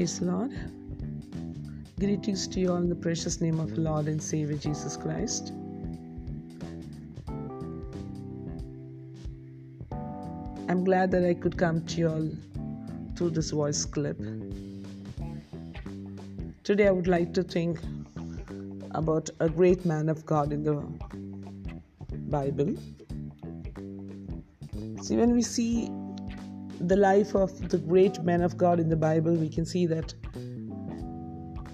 Praise Lord. Greetings to you all in the precious name of Lord and Savior Jesus Christ. I'm glad that I could come to you all through this voice clip. Today, I would like to think about a great man of God in the Bible. See, when we see the life of the great men of God in the Bible, we can see that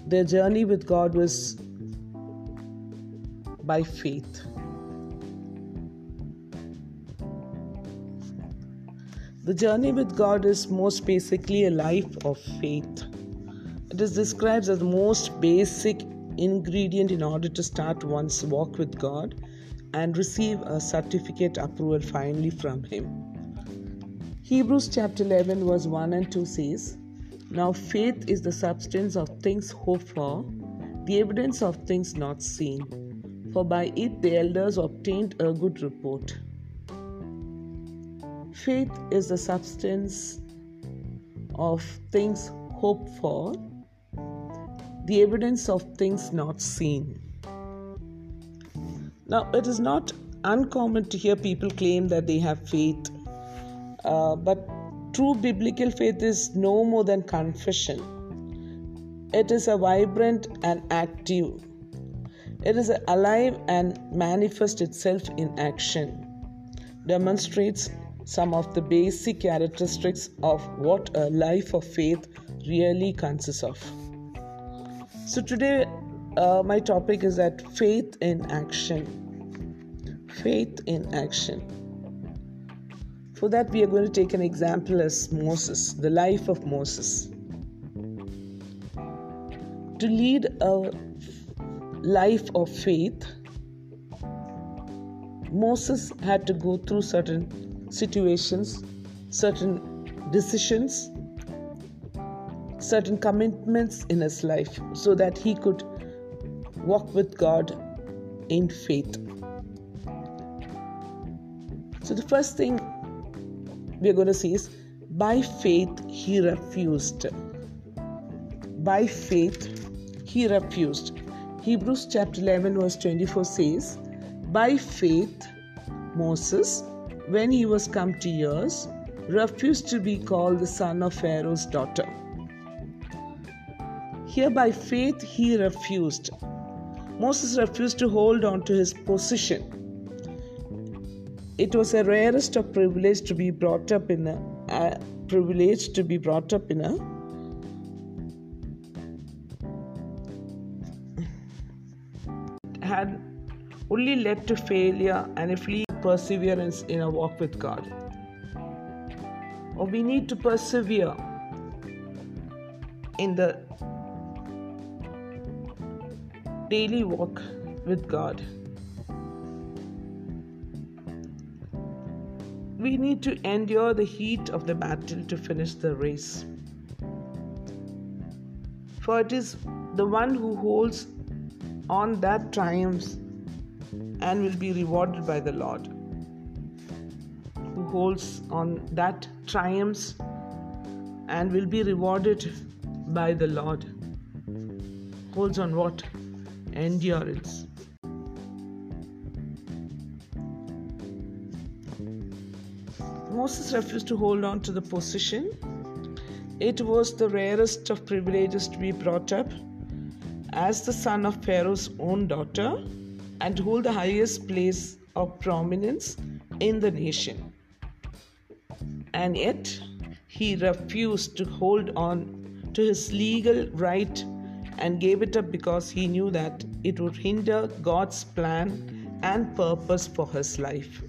their journey with God was by faith. The journey with God is most basically a life of faith. It is described as the most basic ingredient in order to start one's walk with God and receive a certificate approval finally from Him. Hebrews chapter 11, verse 1 and 2 says, Now faith is the substance of things hoped for, the evidence of things not seen. For by it the elders obtained a good report. Faith is the substance of things hoped for, the evidence of things not seen. Now, it is not uncommon to hear people claim that they have faith uh, but true biblical faith is no more than confession. It is a vibrant and active. It is alive and manifests itself in action. Demonstrates some of the basic characteristics of what a life of faith really consists of. So today, uh, my topic is that faith in action. Faith in action. For that, we are going to take an example as Moses, the life of Moses. To lead a life of faith, Moses had to go through certain situations, certain decisions, certain commitments in his life so that he could walk with God in faith. So, the first thing we are going to see is by faith he refused. By faith he refused. Hebrews chapter 11, verse 24 says, By faith Moses, when he was come to years, refused to be called the son of Pharaoh's daughter. Here, by faith, he refused. Moses refused to hold on to his position it was a rarest of privilege to be brought up in a, privilege to be brought up in a had only led to failure and a fleeting perseverance in a walk with God. Or we need to persevere in the daily walk with God. We need to endure the heat of the battle to finish the race. For it is the one who holds on that triumphs and will be rewarded by the Lord. Who holds on that triumphs and will be rewarded by the Lord. Holds on what? Endurance. Moses refused to hold on to the position. It was the rarest of privileges to be brought up as the son of Pharaoh's own daughter and hold the highest place of prominence in the nation. And yet, he refused to hold on to his legal right and gave it up because he knew that it would hinder God's plan and purpose for his life.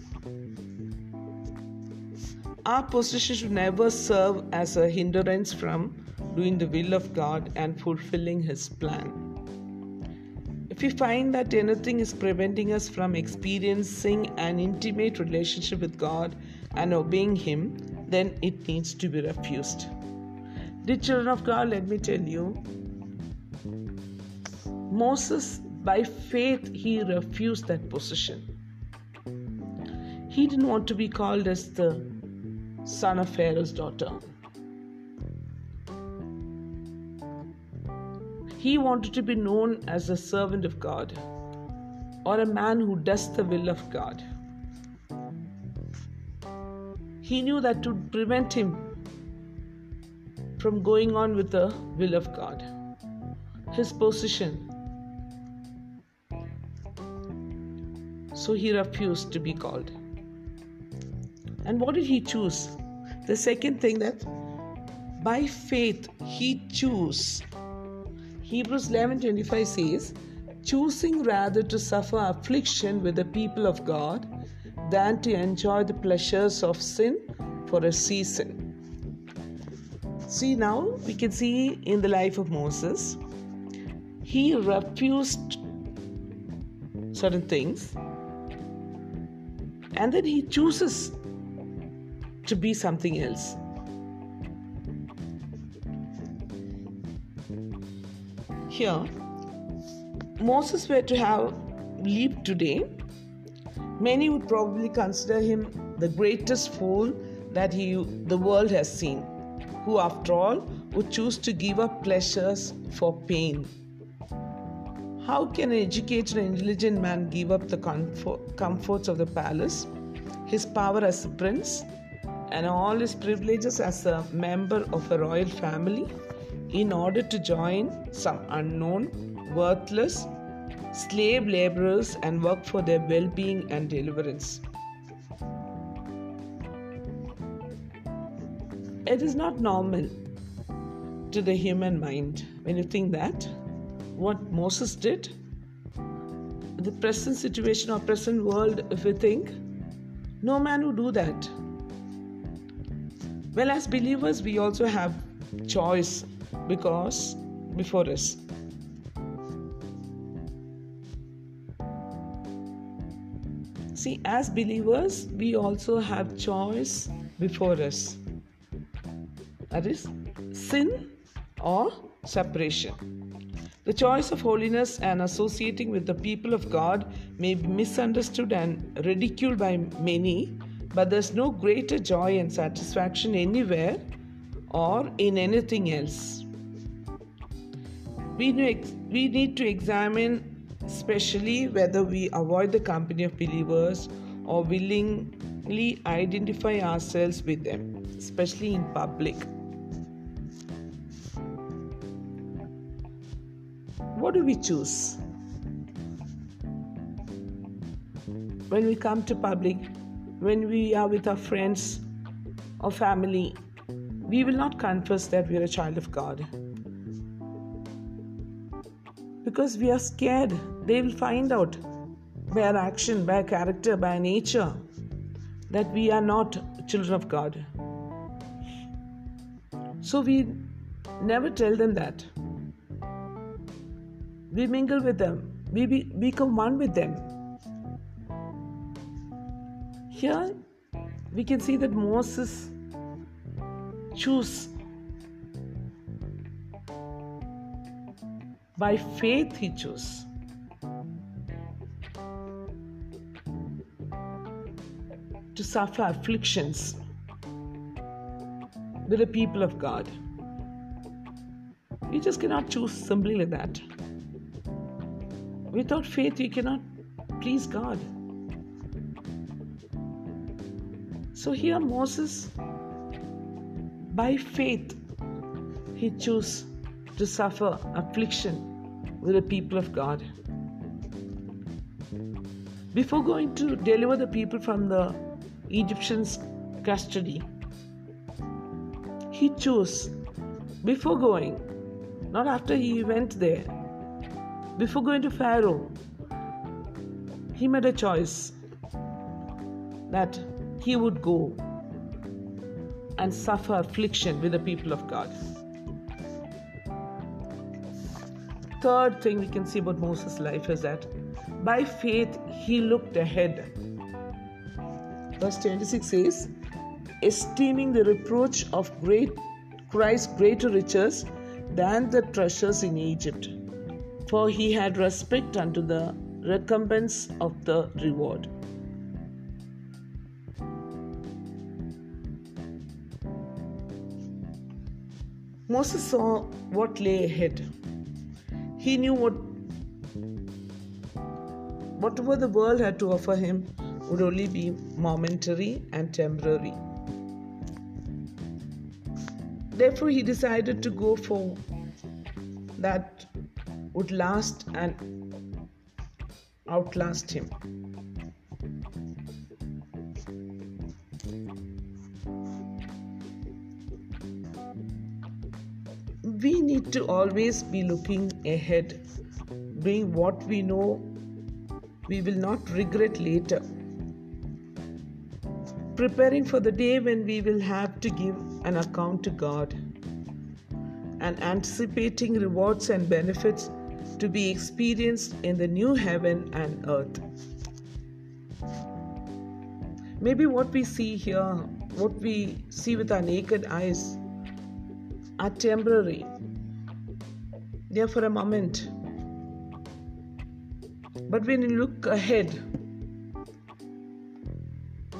Our position should never serve as a hindrance from doing the will of God and fulfilling His plan. If we find that anything is preventing us from experiencing an intimate relationship with God and obeying Him, then it needs to be refused. Dear children of God, let me tell you, Moses, by faith, he refused that position. He didn't want to be called as the son of Pharaoh's daughter. He wanted to be known as a servant of God or a man who does the will of God. He knew that to prevent him from going on with the will of God, his position. So he refused to be called. And what did he choose? The second thing that by faith he chose. Hebrews 11:25 says, choosing rather to suffer affliction with the people of God than to enjoy the pleasures of sin for a season. See, now we can see in the life of Moses, he refused certain things and then he chooses to be something else. Here, Moses were to have lived today, many would probably consider him the greatest fool that he, the world has seen, who, after all, would choose to give up pleasures for pain. How can an educated and intelligent man give up the comfort, comforts of the palace, his power as a prince, and all his privileges as a member of a royal family in order to join some unknown worthless slave laborers and work for their well being and deliverance. It is not normal to the human mind when you think that what Moses did, the present situation or present world, if we think, no man would do that. Well, as believers, we also have choice because before us See, as believers, we also have choice before us. That is sin or separation. The choice of holiness and associating with the people of God may be misunderstood and ridiculed by many, but there's no greater joy and satisfaction anywhere or in anything else. We need to examine especially whether we avoid the company of believers or willingly identify ourselves with them, especially in public. What do we choose? When we come to public, when we are with our friends or family, we will not confess that we are a child of God because we are scared they will find out by our action, by our character, by our nature that we are not children of God. So we never tell them that. We mingle with them, we be, become one with them. Here we can see that Moses chose By faith, he chose. To suffer afflictions with the people of God. We just cannot choose simply like that. Without faith, you cannot please God. So here, Moses, by faith, he chose to suffer affliction with the people of God. Before going to deliver the people from the Egyptians' custody, he chose, before going, not after he went there, before going to Pharaoh, he made a choice that he would go and suffer affliction with the people of God. third thing we can see about Moses' life is that by faith he looked ahead. Verse 26 says, esteeming the reproach of great Christ greater riches than the treasures in Egypt, for he had respect unto the recompense of the reward. Moses saw what lay ahead He knew what whatever the world had to offer him would only be momentary and temporary. Therefore, he decided to go for that would last and outlast him. We need to always be looking ahead, doing what we know we will not regret later. Preparing for the day when we will have to give an account to God and anticipating rewards and benefits to be experienced in the new heaven and earth. Maybe what we see here, what we see with our naked eyes, are temporary. They are for a moment. But when you look ahead,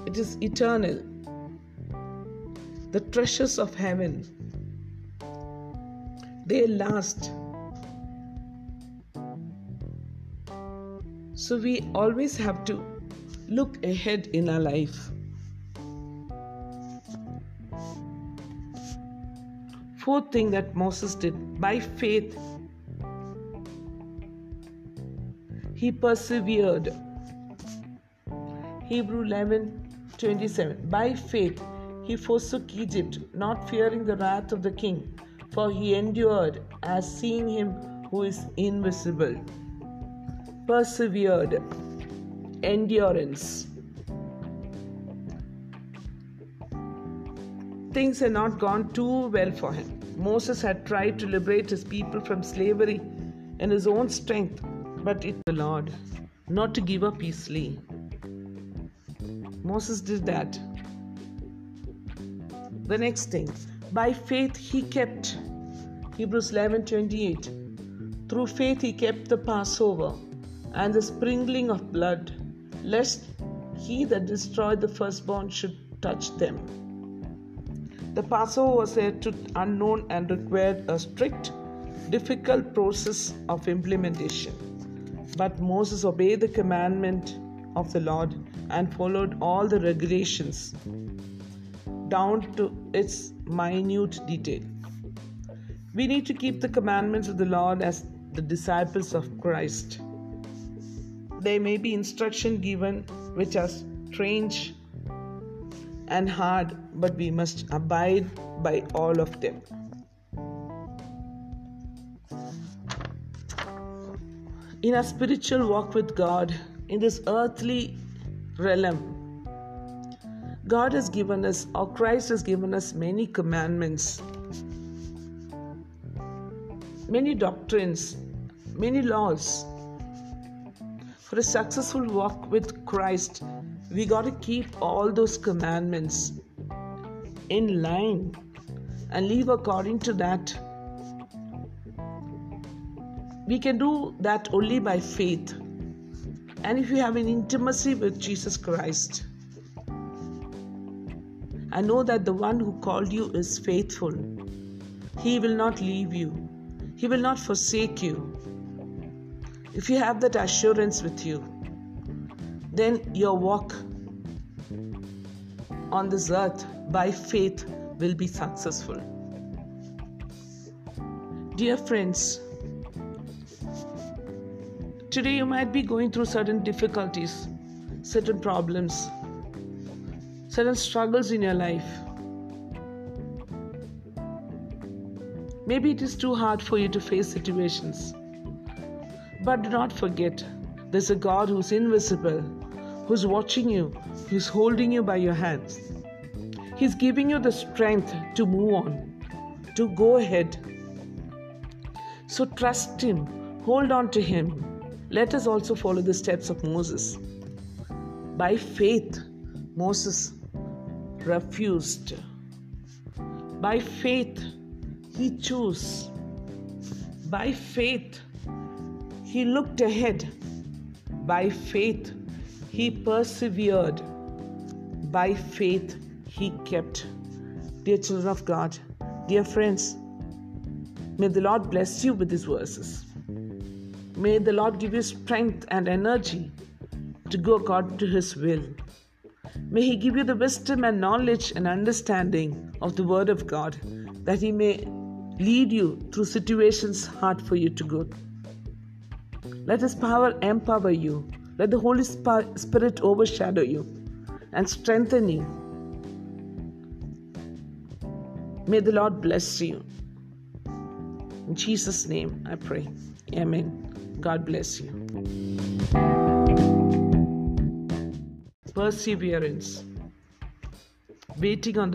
it is eternal. The treasures of heaven, they last. So we always have to look ahead in our life. Fourth thing that Moses did by faith, he persevered. Hebrew 11 27. By faith he forsook Egypt, not fearing the wrath of the king, for he endured as seeing him who is invisible. Persevered. Endurance. Things had not gone too well for him. Moses had tried to liberate his people from slavery in his own strength, but it the Lord, not to give up easily. Moses did that. The next thing, by faith he kept Hebrews 11:28. Through faith he kept the Passover and the sprinkling of blood, lest he that destroyed the firstborn should touch them. The Passover was a unknown and required a strict, difficult process of implementation. But Moses obeyed the commandment of the Lord and followed all the regulations down to its minute detail. We need to keep the commandments of the Lord as the disciples of Christ. There may be instruction given which are strange and hard, but we must abide by all of them. In our spiritual walk with God, in this earthly realm, God has given us, or Christ has given us, many commandments, many doctrines, many laws. For a successful walk with Christ, we got to keep all those commandments in line and live according to that. We can do that only by faith. And if you have an intimacy with Jesus Christ, I know that the one who called you is faithful. He will not leave you, He will not forsake you. If you have that assurance with you, then your walk on this earth by faith will be successful. Dear friends, today you might be going through certain difficulties, certain problems, certain struggles in your life. Maybe it is too hard for you to face situations. But do not forget, there's a God who's invisible, who's watching you, who's holding you by your hands. He's giving you the strength to move on, to go ahead. So trust Him, hold on to Him. Let us also follow the steps of Moses. By faith, Moses refused. By faith, he chose. By faith, he looked ahead. By faith, he persevered. By faith, he kept. Dear children of God, dear friends, may the Lord bless you with these verses. May the Lord give you strength and energy to go according to His will. May He give you the wisdom and knowledge and understanding of the Word of God that He may lead you through situations hard for you to go. Let His power empower you. Let the Holy Spirit overshadow you and strengthen you. May the Lord bless you. In Jesus' name I pray. Amen. God bless you. Perseverance. Waiting on